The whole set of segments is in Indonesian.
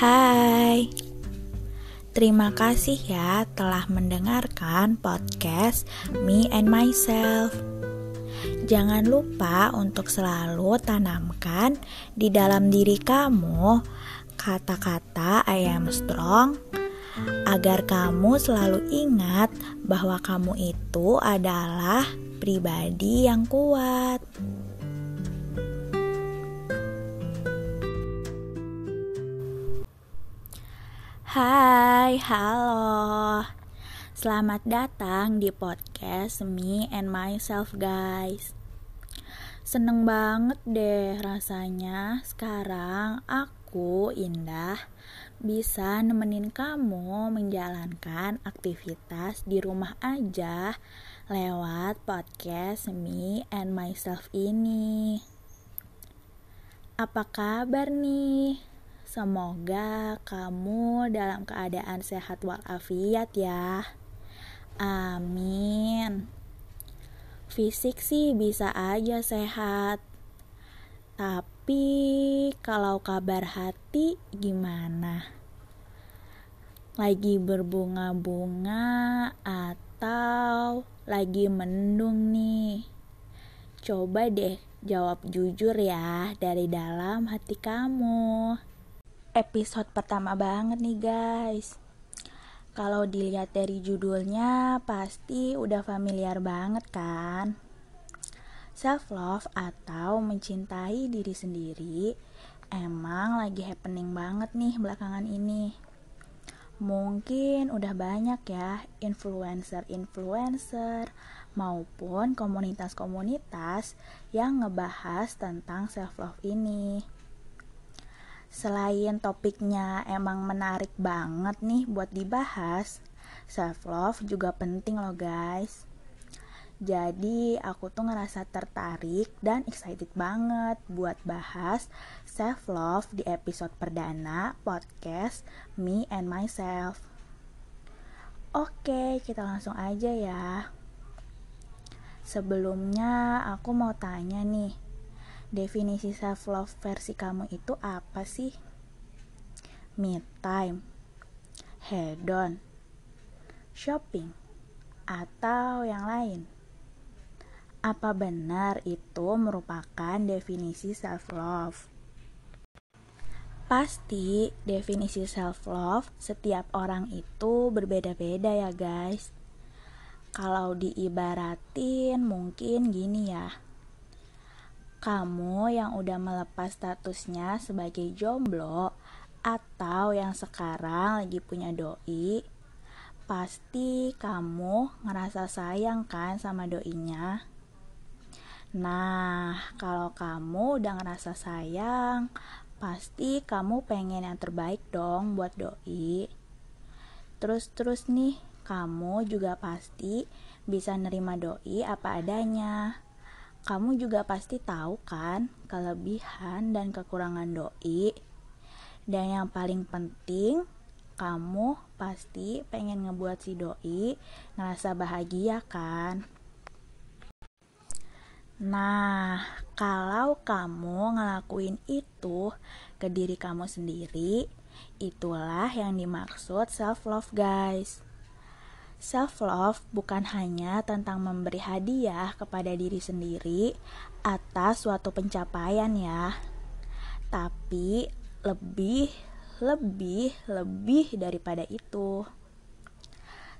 Hai, terima kasih ya telah mendengarkan podcast Me and Myself. Jangan lupa untuk selalu tanamkan di dalam diri kamu kata-kata I am strong agar kamu selalu ingat bahwa kamu itu adalah pribadi yang kuat. Hai, halo. Selamat datang di podcast Me and Myself, guys. Seneng banget deh rasanya sekarang aku Indah bisa nemenin kamu menjalankan aktivitas di rumah aja lewat podcast Me and Myself ini. Apa kabar nih? Semoga kamu dalam keadaan sehat walafiat ya. Amin. Fisik sih bisa aja sehat. Tapi kalau kabar hati gimana? Lagi berbunga-bunga atau lagi mendung nih? Coba deh jawab jujur ya dari dalam hati kamu episode pertama banget nih guys. Kalau dilihat dari judulnya pasti udah familiar banget kan? Self love atau mencintai diri sendiri emang lagi happening banget nih belakangan ini. Mungkin udah banyak ya influencer-influencer maupun komunitas-komunitas yang ngebahas tentang self love ini selain topiknya emang menarik banget nih buat dibahas, self love juga penting loh guys. Jadi aku tuh ngerasa tertarik dan excited banget buat bahas self love di episode perdana podcast Me and Myself. Oke, kita langsung aja ya. Sebelumnya aku mau tanya nih, definisi self love versi kamu itu apa sih? Me time, hedon, shopping, atau yang lain? Apa benar itu merupakan definisi self love? Pasti definisi self love setiap orang itu berbeda-beda ya guys. Kalau diibaratin mungkin gini ya kamu yang udah melepas statusnya sebagai jomblo atau yang sekarang lagi punya doi, pasti kamu ngerasa sayang kan sama doinya. Nah, kalau kamu udah ngerasa sayang, pasti kamu pengen yang terbaik dong buat doi. Terus-terus nih, kamu juga pasti bisa nerima doi apa adanya kamu juga pasti tahu kan kelebihan dan kekurangan doi. Dan yang paling penting, kamu pasti pengen ngebuat si doi ngerasa bahagia kan? Nah, kalau kamu ngelakuin itu ke diri kamu sendiri, itulah yang dimaksud self love, guys. Self love bukan hanya tentang memberi hadiah kepada diri sendiri atas suatu pencapaian ya. Tapi lebih lebih lebih daripada itu.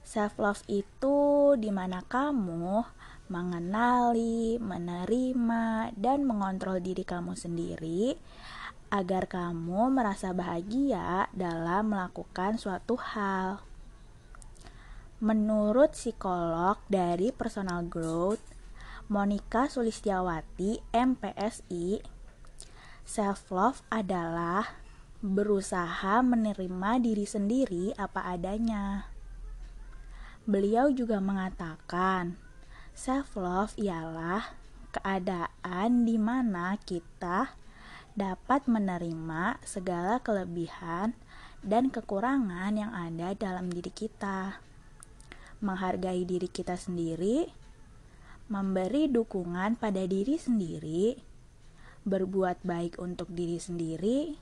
Self love itu di mana kamu mengenali, menerima, dan mengontrol diri kamu sendiri agar kamu merasa bahagia dalam melakukan suatu hal. Menurut psikolog dari Personal Growth, Monica Sulistiawati, MPSI, self-love adalah berusaha menerima diri sendiri apa adanya. Beliau juga mengatakan, self-love ialah keadaan di mana kita dapat menerima segala kelebihan dan kekurangan yang ada dalam diri kita menghargai diri kita sendiri, memberi dukungan pada diri sendiri, berbuat baik untuk diri sendiri,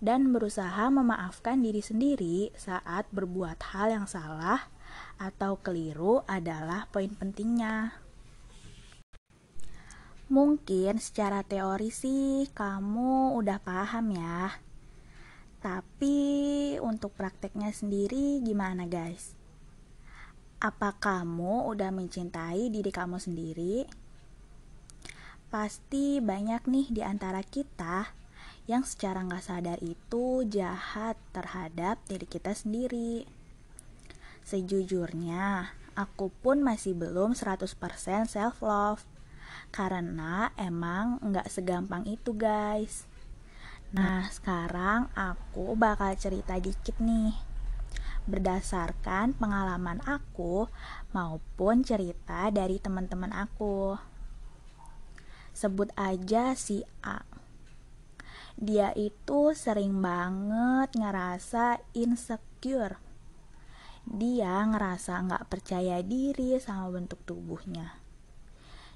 dan berusaha memaafkan diri sendiri saat berbuat hal yang salah atau keliru adalah poin pentingnya. Mungkin secara teori sih kamu udah paham ya. Tapi untuk prakteknya sendiri gimana guys? Apa kamu udah mencintai diri kamu sendiri? Pasti banyak nih di antara kita yang secara nggak sadar itu jahat terhadap diri kita sendiri. Sejujurnya, aku pun masih belum 100% self love. Karena emang nggak segampang itu guys. Nah, sekarang aku bakal cerita dikit nih. Berdasarkan pengalaman aku maupun cerita dari teman-teman aku. Sebut aja si A dia itu sering banget ngerasa insecure. Dia ngerasa nggak percaya diri sama bentuk tubuhnya.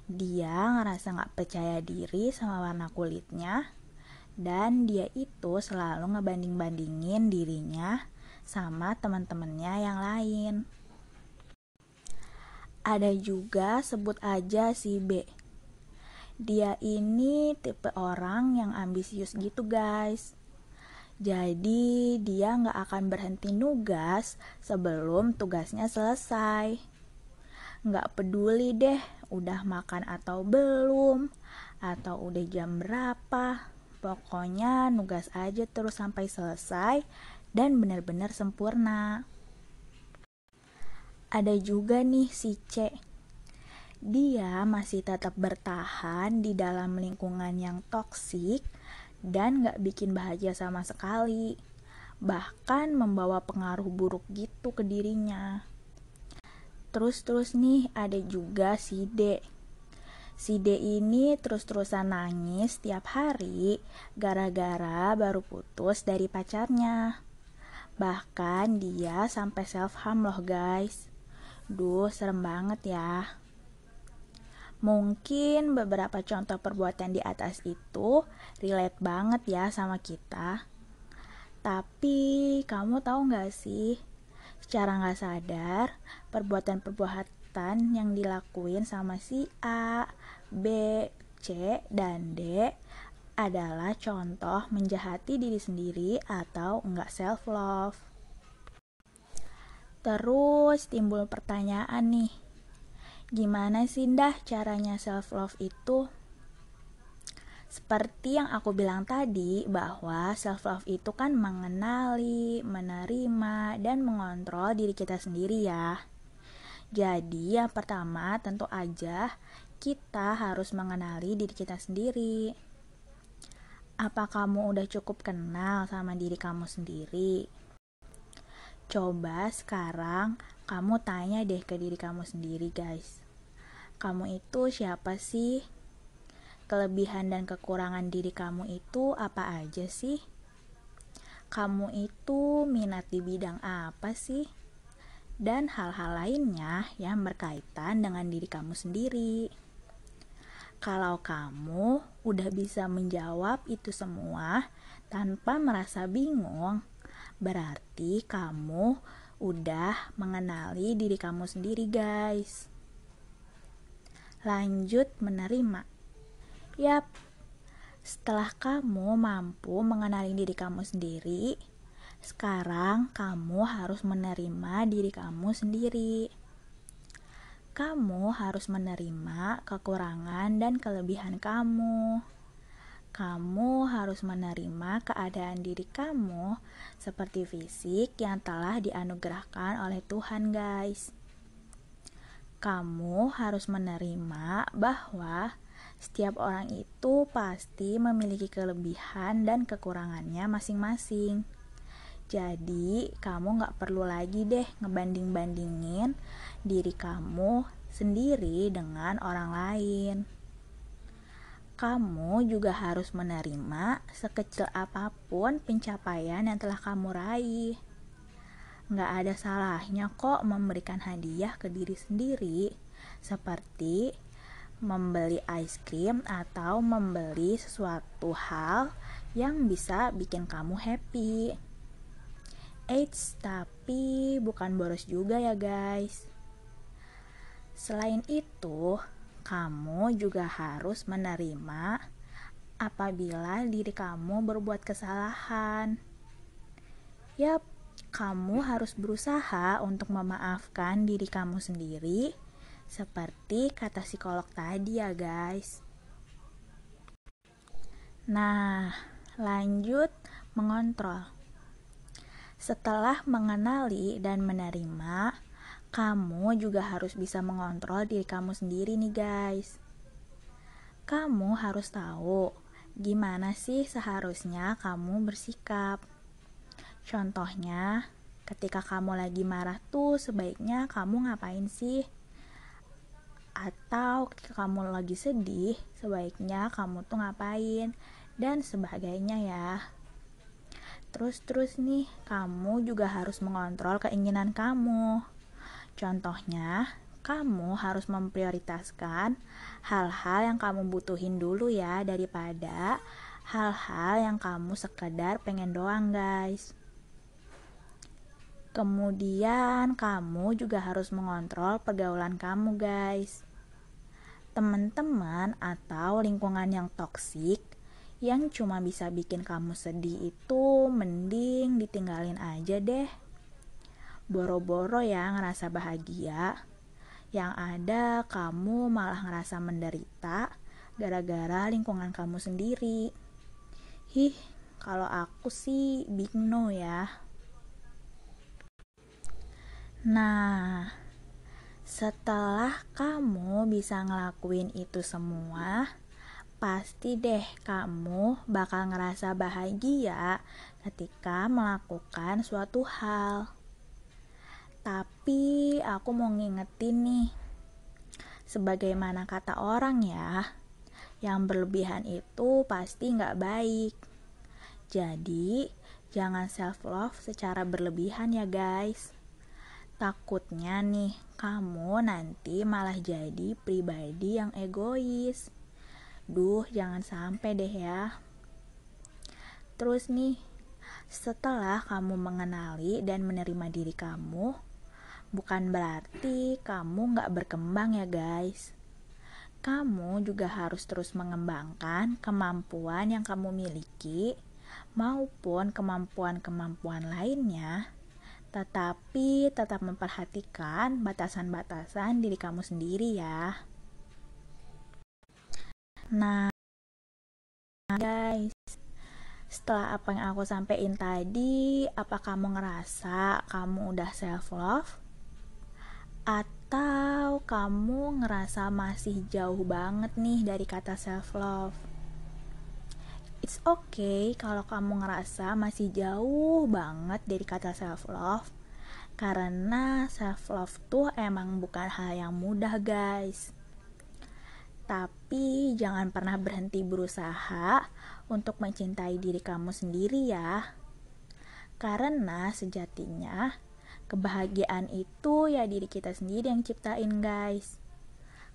Dia ngerasa nggak percaya diri sama warna kulitnya. Dan dia itu selalu ngebanding-bandingin dirinya sama teman-temannya yang lain. Ada juga sebut aja si B. Dia ini tipe orang yang ambisius gitu guys. Jadi dia nggak akan berhenti nugas sebelum tugasnya selesai. Nggak peduli deh udah makan atau belum atau udah jam berapa. Pokoknya nugas aja terus sampai selesai dan benar-benar sempurna ada juga nih si C dia masih tetap bertahan di dalam lingkungan yang toksik dan gak bikin bahagia sama sekali. Bahkan membawa pengaruh buruk gitu ke dirinya. Terus-terus nih ada juga si D. Si D ini terus-terusan nangis tiap hari gara-gara baru putus dari pacarnya. Bahkan dia sampai self harm loh guys. Duh, serem banget ya. Mungkin beberapa contoh perbuatan di atas itu relate banget ya sama kita. Tapi kamu tahu gak sih, secara gak sadar, perbuatan-perbuatan yang dilakuin sama si A, B, C, dan D adalah contoh menjahati diri sendiri atau enggak self love. Terus timbul pertanyaan nih, Gimana sih dah caranya self love itu? Seperti yang aku bilang tadi bahwa self love itu kan mengenali, menerima dan mengontrol diri kita sendiri ya. Jadi yang pertama tentu aja kita harus mengenali diri kita sendiri. Apa kamu udah cukup kenal sama diri kamu sendiri? Coba sekarang kamu tanya deh ke diri kamu sendiri, guys. Kamu itu siapa sih? Kelebihan dan kekurangan diri kamu itu apa aja sih? Kamu itu minat di bidang apa sih? Dan hal-hal lainnya yang berkaitan dengan diri kamu sendiri. Kalau kamu udah bisa menjawab itu semua tanpa merasa bingung, berarti kamu udah mengenali diri kamu sendiri, guys. Lanjut menerima. Yap, setelah kamu mampu mengenali diri kamu sendiri, sekarang kamu harus menerima diri kamu sendiri. Kamu harus menerima kekurangan dan kelebihan kamu kamu harus menerima keadaan diri kamu seperti fisik yang telah dianugerahkan oleh Tuhan, guys. Kamu harus menerima bahwa setiap orang itu pasti memiliki kelebihan dan kekurangannya masing-masing. Jadi, kamu gak perlu lagi deh ngebanding-bandingin diri kamu sendiri dengan orang lain kamu juga harus menerima sekecil apa pun pencapaian yang telah kamu raih. Nggak ada salahnya kok memberikan hadiah ke diri sendiri, seperti membeli ice cream atau membeli sesuatu hal yang bisa bikin kamu happy. Eits, tapi bukan boros juga ya guys. Selain itu, kamu juga harus menerima apabila diri kamu berbuat kesalahan. Yap, kamu harus berusaha untuk memaafkan diri kamu sendiri, seperti kata psikolog tadi ya, guys. Nah, lanjut mengontrol. Setelah mengenali dan menerima, kamu juga harus bisa mengontrol diri kamu sendiri nih guys. Kamu harus tahu gimana sih seharusnya kamu bersikap. Contohnya, ketika kamu lagi marah tuh sebaiknya kamu ngapain sih? Atau ketika kamu lagi sedih, sebaiknya kamu tuh ngapain? Dan sebagainya ya. Terus-terus nih, kamu juga harus mengontrol keinginan kamu. Contohnya, kamu harus memprioritaskan hal-hal yang kamu butuhin dulu ya daripada hal-hal yang kamu sekedar pengen doang guys. Kemudian kamu juga harus mengontrol pergaulan kamu guys. Teman-teman atau lingkungan yang toksik yang cuma bisa bikin kamu sedih itu mending ditinggalin aja deh. Boro-boro ya ngerasa bahagia, yang ada kamu malah ngerasa menderita gara-gara lingkungan kamu sendiri. Hih, kalau aku sih big no ya. Nah, setelah kamu bisa ngelakuin itu semua, pasti deh kamu bakal ngerasa bahagia ketika melakukan suatu hal. Tapi aku mau ngingetin nih, sebagaimana kata orang ya, yang berlebihan itu pasti nggak baik. Jadi, jangan self love secara berlebihan ya guys. Takutnya nih, kamu nanti malah jadi pribadi yang egois. Duh, jangan sampai deh ya. Terus nih, setelah kamu mengenali dan menerima diri kamu, bukan berarti kamu nggak berkembang ya guys. Kamu juga harus terus mengembangkan kemampuan yang kamu miliki maupun kemampuan-kemampuan lainnya, tetapi tetap memperhatikan batasan-batasan diri kamu sendiri ya. Nah, guys, setelah apa yang aku sampaikan tadi, apa kamu ngerasa kamu udah self love? Atau kamu ngerasa masih jauh banget nih dari kata self love? It's okay kalau kamu ngerasa masih jauh banget dari kata self love karena self love tuh emang bukan hal yang mudah, guys. Tapi jangan pernah berhenti berusaha untuk mencintai diri kamu sendiri ya. Karena sejatinya kebahagiaan itu ya diri kita sendiri yang ciptain guys.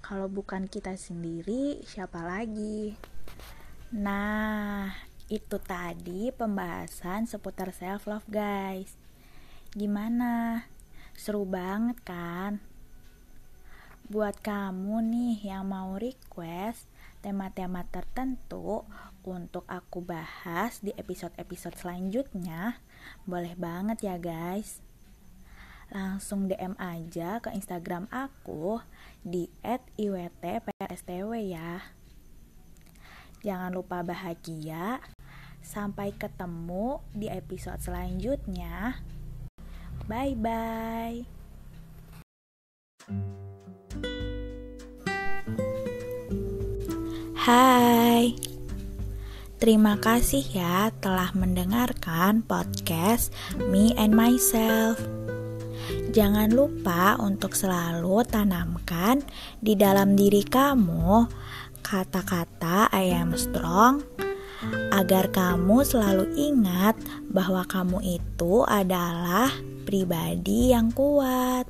Kalau bukan kita sendiri, siapa lagi? Nah, itu tadi pembahasan seputar self love guys. Gimana? Seru banget kan? Buat kamu nih yang mau request tema-tema tertentu untuk aku bahas di episode-episode selanjutnya, boleh banget ya guys. Langsung DM aja ke Instagram aku di @iwtprstw ya. Jangan lupa bahagia. Sampai ketemu di episode selanjutnya. Bye bye. Hai, terima kasih ya telah mendengarkan podcast Me and Myself. Jangan lupa untuk selalu tanamkan di dalam diri kamu kata-kata I am strong agar kamu selalu ingat bahwa kamu itu adalah pribadi yang kuat.